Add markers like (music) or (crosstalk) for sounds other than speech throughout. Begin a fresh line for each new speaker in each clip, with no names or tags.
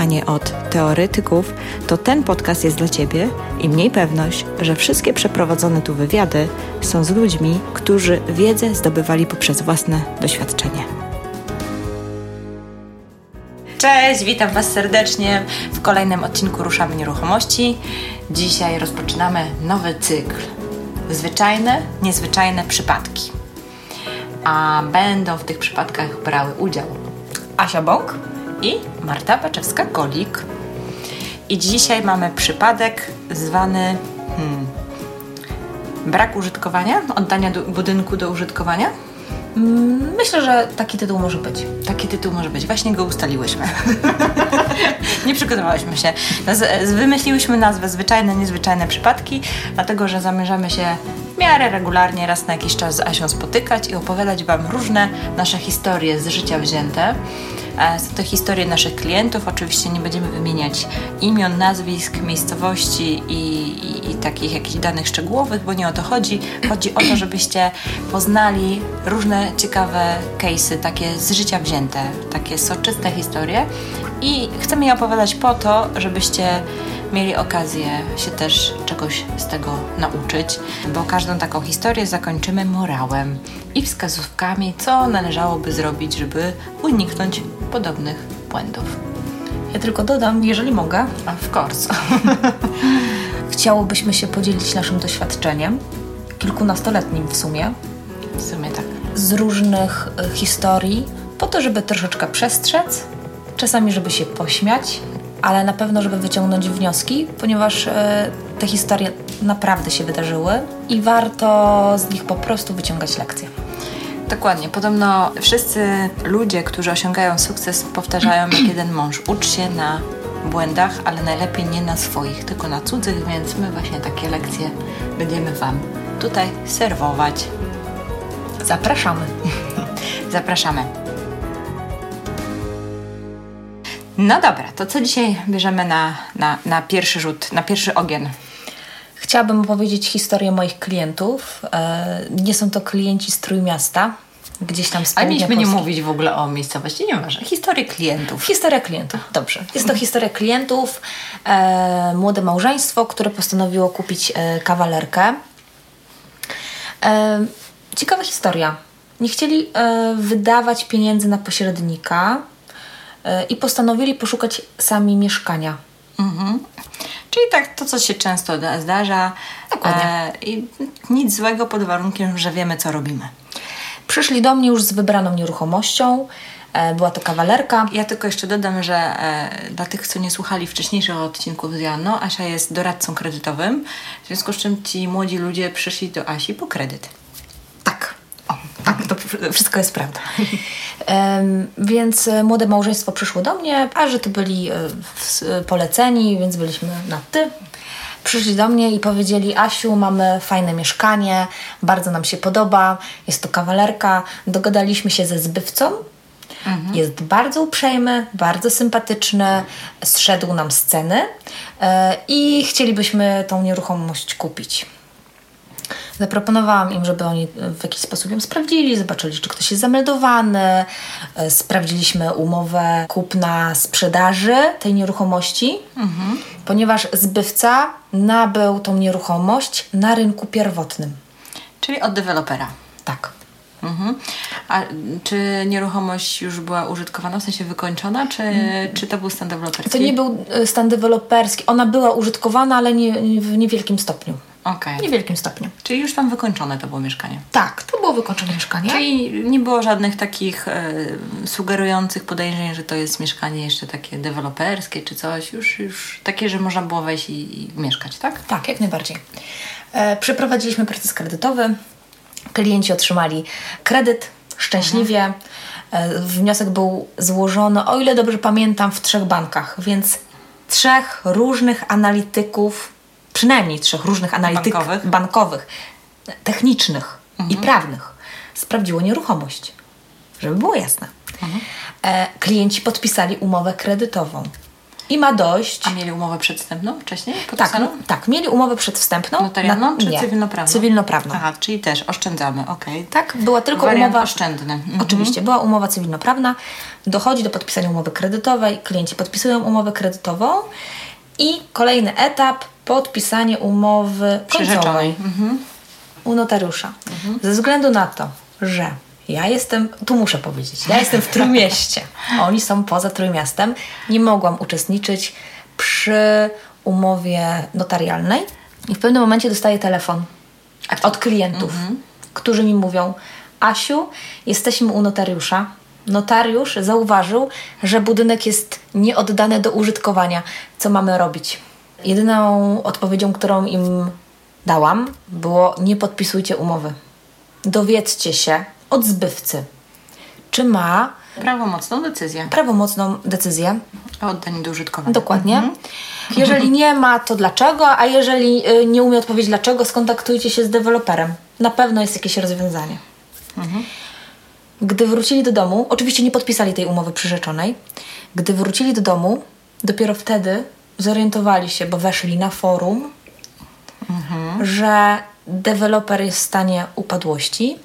a nie od teoretyków, to ten podcast jest dla Ciebie i mniej pewność, że wszystkie przeprowadzone tu wywiady są z ludźmi, którzy wiedzę zdobywali poprzez własne doświadczenie. Cześć, witam Was serdecznie w kolejnym odcinku Ruszamy Nieruchomości. Dzisiaj rozpoczynamy nowy cykl. Zwyczajne, niezwyczajne przypadki. A będą w tych przypadkach brały udział Asia Bąk i Marta Baczewska-Kolik. I dzisiaj mamy przypadek zwany hmm, brak użytkowania, oddania do, budynku do użytkowania.
Mm, Myślę, że taki tytuł może być.
Taki tytuł może być. Właśnie go ustaliłyśmy. (laughs) nie przygotowałyśmy się. Naz- Wymyśliłyśmy nazwę Zwyczajne, Niezwyczajne Przypadki, dlatego że zamierzamy się w miarę regularnie raz na jakiś czas z Asią spotykać i opowiadać Wam różne nasze historie z życia wzięte. E, Są to historie naszych klientów. Oczywiście nie będziemy wymieniać imion, nazwisk, miejscowości i, i, i takich jakichś danych szczegółowych, bo nie o to chodzi. Chodzi o to, żebyście poznali różne ciekawe case'y, takie z życia wzięte, takie soczyste historie. I chcemy je opowiadać po to, żebyście mieli okazję się też czegoś z tego nauczyć, bo każdą taką historię zakończymy morałem i wskazówkami, co należałoby zrobić, żeby uniknąć podobnych błędów.
Ja tylko dodam, jeżeli mogę,
Of course. (laughs)
chciałobyśmy się podzielić naszym doświadczeniem, kilkunastoletnim w sumie,
W sumie tak.
z różnych e, historii, po to, żeby troszeczkę przestrzec, czasami, żeby się pośmiać, ale na pewno, żeby wyciągnąć wnioski, ponieważ e, te historie naprawdę się wydarzyły i warto z nich po prostu wyciągać lekcje.
Dokładnie. Podobno wszyscy ludzie, którzy osiągają sukces, powtarzają jak jeden mąż. Ucz się na błędach, ale najlepiej nie na swoich, tylko na cudzych, więc my właśnie takie lekcje będziemy Wam tutaj serwować.
Zapraszamy. (laughs)
Zapraszamy. No dobra, to co dzisiaj bierzemy na, na, na pierwszy rzut, na pierwszy ogień?
Chciałabym opowiedzieć historię moich klientów. E, Nie są to klienci z Trójmiasta, gdzieś tam z
Ale mieliśmy nie mówić w ogóle o miejscowości, nie ważne. Historię klientów.
Historia klientów, dobrze. Jest to historia klientów, e, młode małżeństwo, które postanowiło kupić e, kawalerkę. E, ciekawa historia. Nie chcieli e, wydawać pieniędzy na pośrednika e, i postanowili poszukać sami mieszkania.
Mhm. Czyli tak to, co się często da- zdarza.
Dokładnie.
E, I nic złego pod warunkiem, że wiemy, co robimy.
Przyszli do mnie już z wybraną nieruchomością. E, była to kawalerka.
Ja tylko jeszcze dodam, że e, dla tych, co nie słuchali wcześniejszych odcinków z Joanną, Asia jest doradcą kredytowym, w związku z czym ci młodzi ludzie przyszli do Asi po kredyt.
Tak. To wszystko jest prawda. Więc e, młode małżeństwo przyszło do mnie, a że to byli e, e, poleceni, więc byliśmy na ty. Przyszli do mnie i powiedzieli: Asiu, mamy fajne mieszkanie, bardzo nam się podoba, jest to kawalerka. Dogadaliśmy się ze zbywcą. Jest bardzo uprzejmy, bardzo sympatyczny, zszedł nam z ceny e, i chcielibyśmy tą nieruchomość kupić. Zaproponowałam im, żeby oni w jakiś sposób ją sprawdzili, zobaczyli, czy ktoś jest zameldowany. E, Sprawdziliśmy umowę kupna sprzedaży tej nieruchomości, ponieważ zbywca nabył tą nieruchomość na rynku pierwotnym.
Czyli od dewelopera.
Tak.
Mhm. A czy nieruchomość już była użytkowana, w sensie wykończona, czy, czy to był stan deweloperski?
To nie był e, stan deweloperski. Ona była użytkowana, ale nie, nie, w niewielkim stopniu.
Okej.
W niewielkim stopniu.
Czyli już tam wykończone to było mieszkanie.
Tak, to było wykończone mieszkanie.
Czyli nie było żadnych takich e, sugerujących podejrzeń, że to jest mieszkanie jeszcze takie deweloperskie czy coś. Już, już takie, że można było wejść i, i mieszkać, tak?
Tak, jak najbardziej. E, przeprowadziliśmy proces kredytowy. Klienci otrzymali kredyt szczęśliwie. E, wniosek był złożony, o ile dobrze pamiętam, w trzech bankach, więc trzech różnych analityków, przynajmniej trzech różnych analityków
Bankowych?
bankowych technicznych i prawnych sprawdziło nieruchomość, żeby było jasne. E, klienci podpisali umowę kredytową i ma dojść.
A mieli umowę przedwstępną wcześniej?
Tak,
podpisaną?
tak, mieli umowę przedwstępną.
Notarialną czy
nie,
cywilnoprawną?
Cywilnoprawną.
Aha, czyli też oszczędzamy, okej.
Tak, była tylko
Wariant
umowa.
oszczędny. Mhm.
Oczywiście, była umowa cywilnoprawna. Dochodzi do podpisania umowy kredytowej, klienci podpisują umowę kredytową i kolejny etap podpisanie umowy końcowej.
Mhm.
u notariusza. Ze względu na to, że ja jestem, tu muszę powiedzieć, ja jestem w Trójmieście, (laughs) oni są poza Trójmiastem, nie mogłam uczestniczyć przy umowie notarialnej i w pewnym momencie dostaję telefon od klientów, którzy mi mówią: Asiu, jesteśmy u notariusza. Notariusz zauważył, że budynek jest nieoddany do użytkowania. Co mamy robić? Jedyną odpowiedzią, którą im dałam, było: nie podpisujcie umowy. Dowiedzcie się od zbywcy, czy ma
Prawomocną decyzję
prawomocną decyzję
o oddaniu do użytkowania.
Dokładnie. Jeżeli nie ma, to dlaczego? A jeżeli y, nie umie odpowiedzieć dlaczego, skontaktujcie się z deweloperem. Na pewno jest jakieś rozwiązanie. Gdy wrócili do domu, oczywiście nie podpisali tej umowy przyrzeczonej. Gdy wrócili do domu, dopiero wtedy zorientowali się, bo weszli na forum, że deweloper jest w stanie upadłości.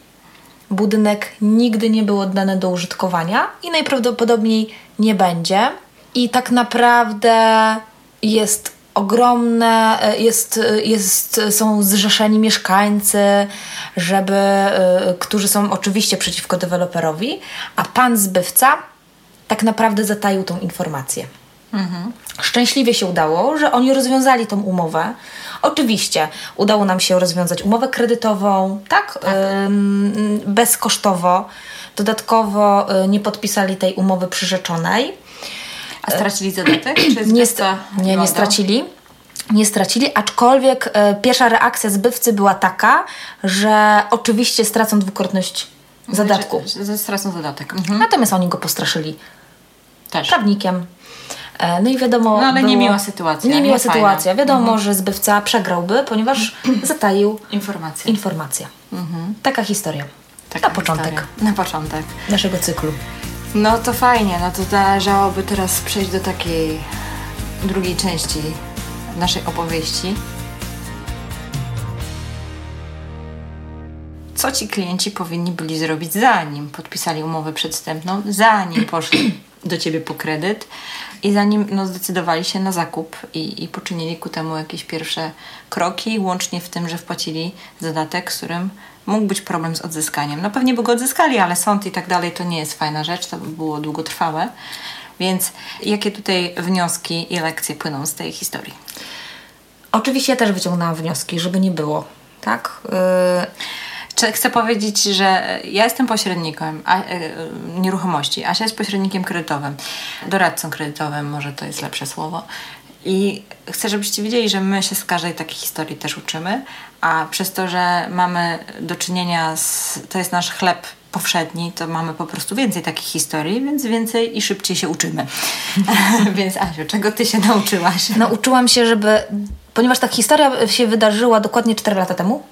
Budynek nigdy nie był oddany do użytkowania i najprawdopodobniej nie będzie. I tak naprawdę jest ogromne, e, jest, e, jest, są zrzeszeni mieszkańcy, żeby, e, którzy są oczywiście przeciwko deweloperowi, a pan zbywca tak naprawdę zataił tą informację. Szczęśliwie się udało, że oni rozwiązali tą umowę. Oczywiście udało nam się rozwiązać umowę kredytową, tak, Ym, bezkosztowo. Dodatkowo nie podpisali tej umowy przyrzeczonej.
A stracili zadatek? Czy
Nie, st- nie, nie stracili. Nie stracili, aczkolwiek e, pierwsza reakcja zbywcy była taka, że oczywiście stracą dwukrotność zadatku.
Że, że stracą zadatek. Mhm.
Natomiast oni go postraszyli
Też.
prawnikiem. E, No i wiadomo.
No, ale
było,
niemiła sytuacja,
Niemiła
nie fajna.
sytuacja. Wiadomo, że zbywca przegrałby, ponieważ (clears throat) zataił
Informacje.
informację. Taka historia.
Taka
Na początek
historia. Na początek.
naszego cyklu.
No to fajnie, no to należałoby teraz przejść do takiej drugiej części naszej opowieści. Co ci klienci powinni byli zrobić zanim podpisali umowę przedwstępną, zanim (clears throat) poszli do ciebie po kredyt i zanim no, zdecydowali się na zakup i, i poczynili ku temu jakieś pierwsze kroki, łącznie w tym, że wpłacili zadatek, z którym mógł być problem z odzyskaniem. No pewnie by go odzyskali, ale sąd i tak dalej to nie jest fajna rzecz, to by było długotrwałe. Więc jakie tutaj wnioski i lekcje płyną z tej historii?
Oczywiście ja też wyciągnęłam wnioski, żeby nie było. Tak?
Czy chcę powiedzieć, że ja jestem pośrednikiem a, e, nieruchomości, Asia jest pośrednikiem kredytowym, doradcą kredytowym, może to jest lepsze słowo. I chcę, żebyście wiedzieli, że my się z każdej takiej historii też uczymy, a przez to, że mamy do czynienia z. to jest nasz chleb powszedni, to mamy po prostu więcej takich historii, więc więcej i szybciej się uczymy. (laughs) więc Asiu, czego ty się nauczyłaś?
Nauczyłam się, żeby. Ponieważ ta historia się wydarzyła dokładnie 4 lata temu,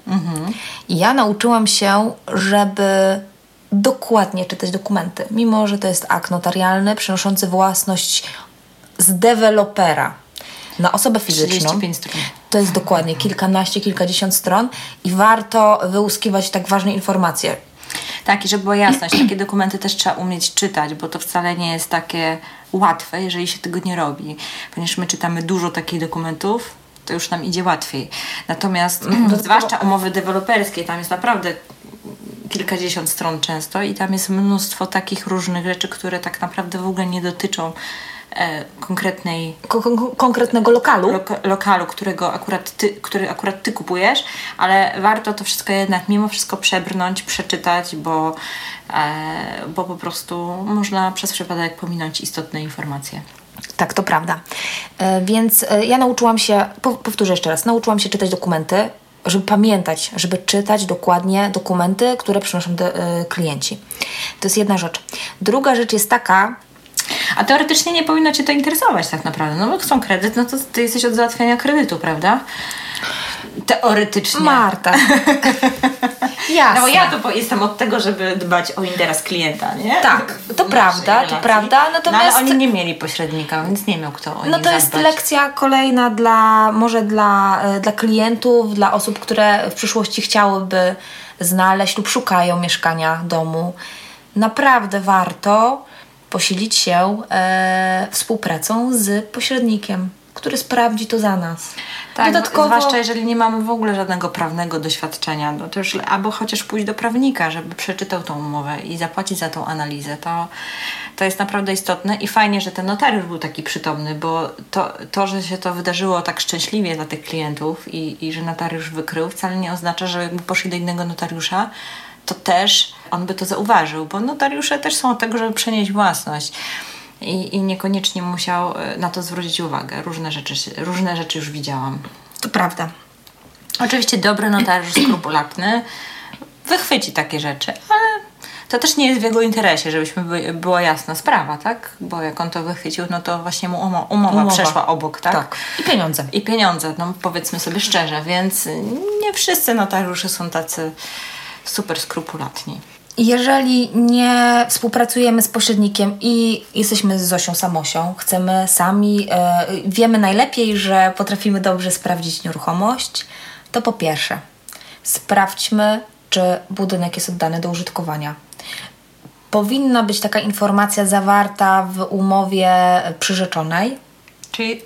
i ja nauczyłam się, żeby dokładnie czytać dokumenty, mimo że to jest akt notarialny przynoszący własność z dewelopera na osobę fizyczną.
35 stron.
To jest dokładnie kilkanaście, kilkadziesiąt stron i warto wyłuskiwać tak ważne informacje.
Tak, i żeby była jasność, (clears throat) takie dokumenty też trzeba umieć czytać, bo to wcale nie jest takie łatwe, jeżeli się tego nie robi. Ponieważ my czytamy dużo takich dokumentów, to już nam idzie łatwiej. Natomiast (clears throat) (clears throat) zwłaszcza umowy deweloperskie, tam jest naprawdę kilkadziesiąt stron często i tam jest mnóstwo takich różnych rzeczy, które tak naprawdę w ogóle nie dotyczą konkretnej
Ko- kon- konkretnego lokalu.
loka- lokalu, którego akurat ty, który akurat ty kupujesz, ale warto to wszystko jednak mimo wszystko przebrnąć, przeczytać, bo, e, bo po prostu można przez przypadek pominąć istotne informacje.
Tak, to prawda. E, więc e, ja nauczyłam się, po, powtórzę jeszcze raz, nauczyłam się czytać dokumenty, żeby pamiętać, żeby czytać dokładnie dokumenty, które przynoszą de, e, klienci. To jest jedna rzecz. Druga rzecz jest taka,
A teoretycznie nie powinno Cię to interesować tak naprawdę, no bo chcą kredyt, no to Ty jesteś od załatwiania kredytu, prawda? Teoretycznie.
Marta. (laughs) Jasne.
No bo ja tu jestem od tego, żeby dbać o interes klienta, nie?
Tak, to prawda,
naszej
to
relacji.
prawda,
No,
natomiast-
ale oni nie mieli pośrednika, więc nie miał kto o
No to jest
zadbać.
lekcja kolejna dla, może dla, e, dla klientów, dla osób, które w przyszłości chciałyby znaleźć lub szukają mieszkania, domu. Naprawdę warto posilić się e, współpracą z pośrednikiem, który sprawdzi to za nas.
Tak,
Dodatkowo,
zwłaszcza jeżeli nie mamy w ogóle żadnego prawnego doświadczenia, no to już albo chociaż pójść do prawnika, żeby przeczytał tą umowę i zapłacić za tą analizę. To, to jest naprawdę istotne i fajnie, że ten notariusz był taki przytomny, bo to, to że się to wydarzyło tak szczęśliwie dla tych klientów i, i że notariusz wykrył, wcale nie oznacza, że jakby poszli do innego notariusza, to też on by to zauważył, bo notariusze też są od tego, żeby przenieść własność. I, I niekoniecznie musiał e, na to zwrócić uwagę. Różne rzeczy, różne rzeczy już widziałam.
to prawda.
Oczywiście dobry notariusz (clears throat) skrupulatny wychwyci takie rzeczy, ale to też nie jest w jego interesie, żebyśmy by, była jasna sprawa, tak? Bo jak on to wychwycił, no to właśnie mu umo- umowa,
Umowa.
przeszła obok, tak?
Tak. I pieniądze.
I pieniądze, no powiedzmy sobie szczerze, więc nie wszyscy notariusze są tacy super skrupulatni.
Jeżeli nie współpracujemy z pośrednikiem i jesteśmy z Zosią Samosią, chcemy sami, e, wiemy najlepiej, że potrafimy dobrze sprawdzić nieruchomość, to po pierwsze sprawdźmy, czy budynek jest oddany do użytkowania. Powinna być taka informacja zawarta w umowie przyrzeczonej.
Czyli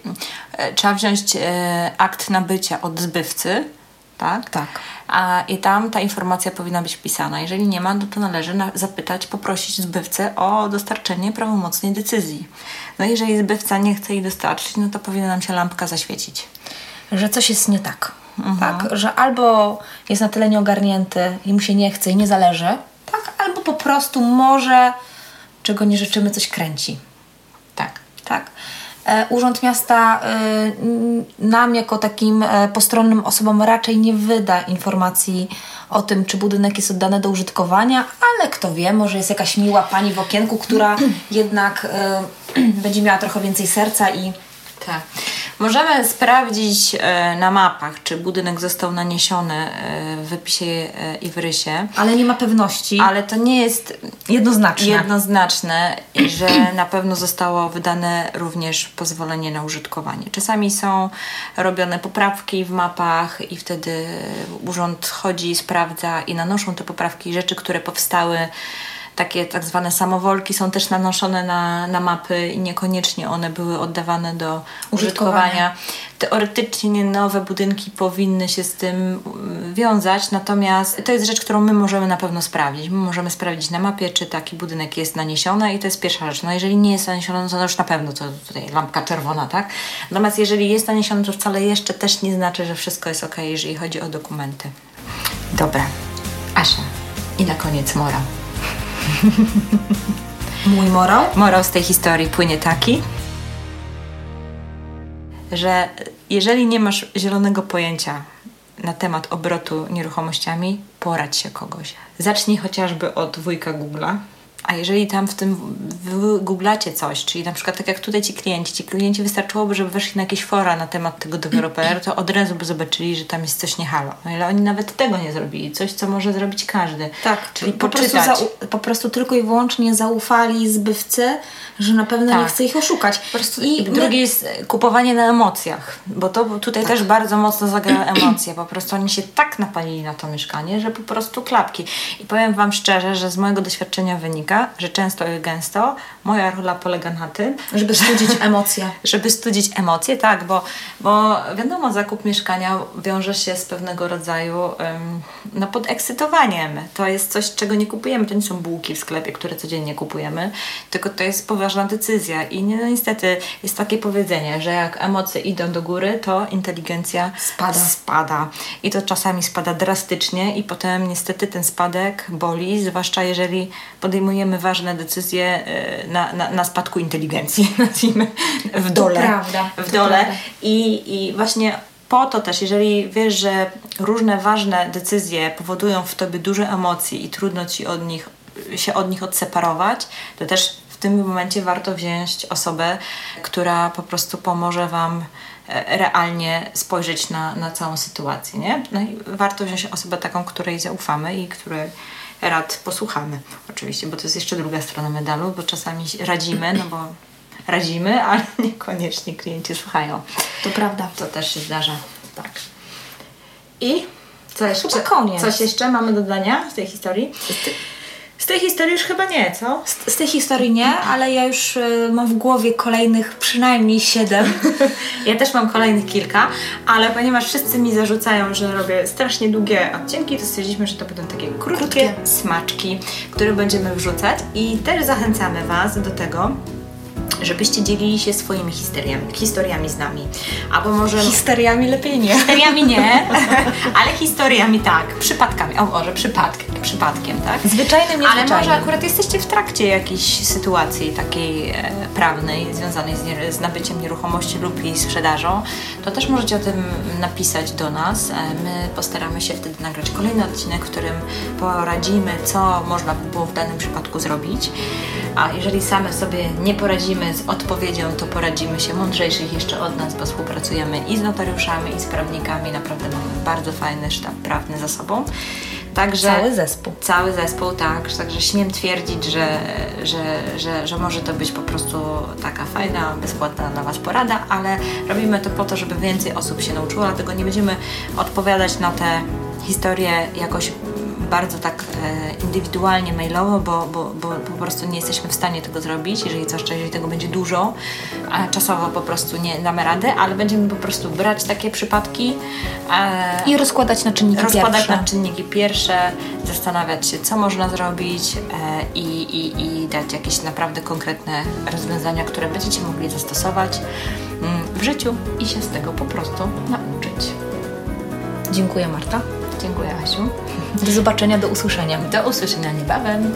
e, trzeba wziąć e, akt nabycia od zbywcy, tak?
Tak.
A, I tam ta informacja powinna być wpisana. Jeżeli nie ma, no to należy na, zapytać, poprosić zbywcę o dostarczenie prawomocnej decyzji. No jeżeli zbywca nie chce jej dostarczyć, no to powinna nam się lampka zaświecić.
że coś jest nie tak. tak. Że albo jest na tyle nieogarnięty i mu się nie chce i nie zależy, tak, albo po prostu może, czego nie życzymy, coś kręci.
Tak.
Tak. E, Urząd Miasta e, nam, jako takim e, postronnym osobom, raczej nie wyda informacji o tym, czy budynek jest oddany do użytkowania, ale kto wie, może jest jakaś miła pani w okienku, która (clears throat) jednak (clears throat) będzie miała trochę więcej serca i
Tak. Możemy sprawdzić e, na mapach, czy budynek został naniesiony e, w wypisie e, i w rysie,
ale nie ma pewności.
ale to nie jest
Jednoznaczne.
jednoznaczne, że na pewno zostało wydane również pozwolenie na użytkowanie. Czasami są robione poprawki w mapach i wtedy urząd chodzi, sprawdza i nanoszą te poprawki rzeczy, które powstały. Takie tak zwane samowolki są też nanoszone na, na mapy i niekoniecznie one były oddawane do
Użytkowania.
użytkowania. Teoretycznie nowe budynki powinny się z tym mm, wiązać, natomiast to jest rzecz, którą my możemy na pewno sprawdzić. My możemy sprawdzić na mapie, czy taki budynek jest naniesiony i to jest pierwsza rzecz. No jeżeli nie jest naniesiony, no to już na pewno to tutaj lampka czerwona, tak? Natomiast jeżeli jest naniesiony, to wcale jeszcze też nie znaczy, że wszystko jest ok, jeżeli chodzi o dokumenty. Dobra. Asia. I na koniec mora. (laughs)
Mój morał?
Morał z tej historii płynie taki, że jeżeli nie masz zielonego pojęcia na temat obrotu nieruchomościami, poradź się kogoś. Zacznij chociażby od wujka Google'a. A jeżeli tam w tym wygooglacie coś, czyli na przykład tak jak tutaj ci klienci, ci klienci wystarczyłoby, żeby weszli na jakieś fora na temat tego deweloper, to od razu by zobaczyli, że tam jest coś nie halo. No ale oni nawet tego nie zrobili. Coś, co może zrobić każdy.
Tak,
czyli
po prostu,
poczytać.
zau- po prostu tylko i wyłącznie zaufali zbywcy, że na pewno nie
Tak.
chce ich oszukać.
Po prostu
I
drugie jest e, kupowanie na emocjach, bo to tutaj też bardzo mocno zagrały (clears throat) emocje. Po prostu oni się tak napalili na to mieszkanie, że po prostu klapki. I powiem Wam szczerze, że z mojego doświadczenia wynika, że często i gęsto moja rola polega na tym,
żeby studzić emocje. (laughs)
żeby studzić emocje, tak, bo, bo wiadomo, zakup mieszkania wiąże się z pewnego rodzaju um, no, podekscytowaniem. To jest coś, czego nie kupujemy. To nie są bułki w sklepie, które codziennie kupujemy, tylko to jest poważna decyzja. I no, niestety jest takie powiedzenie, że jak emocje idą do góry, to inteligencja
Spada.
spada. I to czasami spada drastycznie i potem niestety ten spadek boli, zwłaszcza jeżeli podejmujemy ważne decyzje e, na, na, na spadku inteligencji, (laughs) nazwijmy, w dole.
prawda,
w dole. I, I właśnie po to też, jeżeli wiesz, że różne ważne decyzje powodują w tobie duże emocje i trudno ci od nich, się od nich odseparować, to też w tym momencie warto wziąć osobę, która po prostu pomoże wam e, realnie spojrzeć na, na całą sytuację, nie? No i warto wziąć osobę taką, której zaufamy i której rad posłuchamy. Oczywiście, bo to jest jeszcze druga strona medalu, bo czasami radzimy, no bo radzimy, (laughs) ale niekoniecznie klienci słuchają.
To prawda.
To też się zdarza. Tak. I co jeszcze?
Chyba koniec.
Coś jeszcze mamy do dodania z tej historii? Z tej historii już chyba nie, co?
Z, z tej historii nie, ale ja już y, mam w głowie kolejnych przynajmniej siedem. (laughs)
Ja też mam kolejnych kilka, ale ponieważ wszyscy mi zarzucają, że robię strasznie długie odcinki, to stwierdziliśmy, że to będą takie krótkie,
Krótkie.
smaczki, które będziemy wrzucać i też zachęcamy Was do tego, żebyście dzielili się swoimi historiami, historiami z nami. Albo może...
Histeriami lepiej nie.
Historiami nie, (laughs) ale historiami tak, przypadkami. O może przypadkiem, przypadkiem, tak?
Zwyczajnym,
Ale może akurat jesteście w trakcie jakiejś sytuacji takiej e, prawnej związanej z, z nabyciem nieruchomości lub jej sprzedażą, to też możecie o tym napisać do nas. E, my postaramy się wtedy nagrać kolejny odcinek, w którym poradzimy, co można by było w danym przypadku zrobić. A jeżeli same sobie nie poradzimy z odpowiedzią, to poradzimy się mądrzejszych jeszcze od nas, bo współpracujemy i z notariuszami, i z prawnikami. Naprawdę mamy bardzo fajny sztab prawny za sobą. Także
Cały zespół.
Cały zespół, tak. Także śmiem twierdzić, że, że, że, że może to być po prostu taka fajna, bezpłatna dla Was porada, ale robimy to po to, żeby więcej osób się nauczyło, dlatego nie będziemy odpowiadać na te historie jakoś bardzo tak e, indywidualnie, mailowo, bo, bo, bo po prostu nie jesteśmy w stanie tego zrobić, jeżeli zwłaszcza jeżeli tego będzie dużo, a czasowo po prostu nie damy rady, ale będziemy po prostu brać takie przypadki e,
I rozkładać na czynniki
rozkładać
pierwsze.
na czynniki pierwsze, zastanawiać się, co można zrobić e, i, i, i dać jakieś naprawdę konkretne rozwiązania, które będziecie mogli zastosować mm, w życiu i się z tego po prostu nauczyć.
Dziękuję Marta.
Dziękuję, Asiu.
Do zobaczenia, do usłyszenia.
Do usłyszenia niebawem.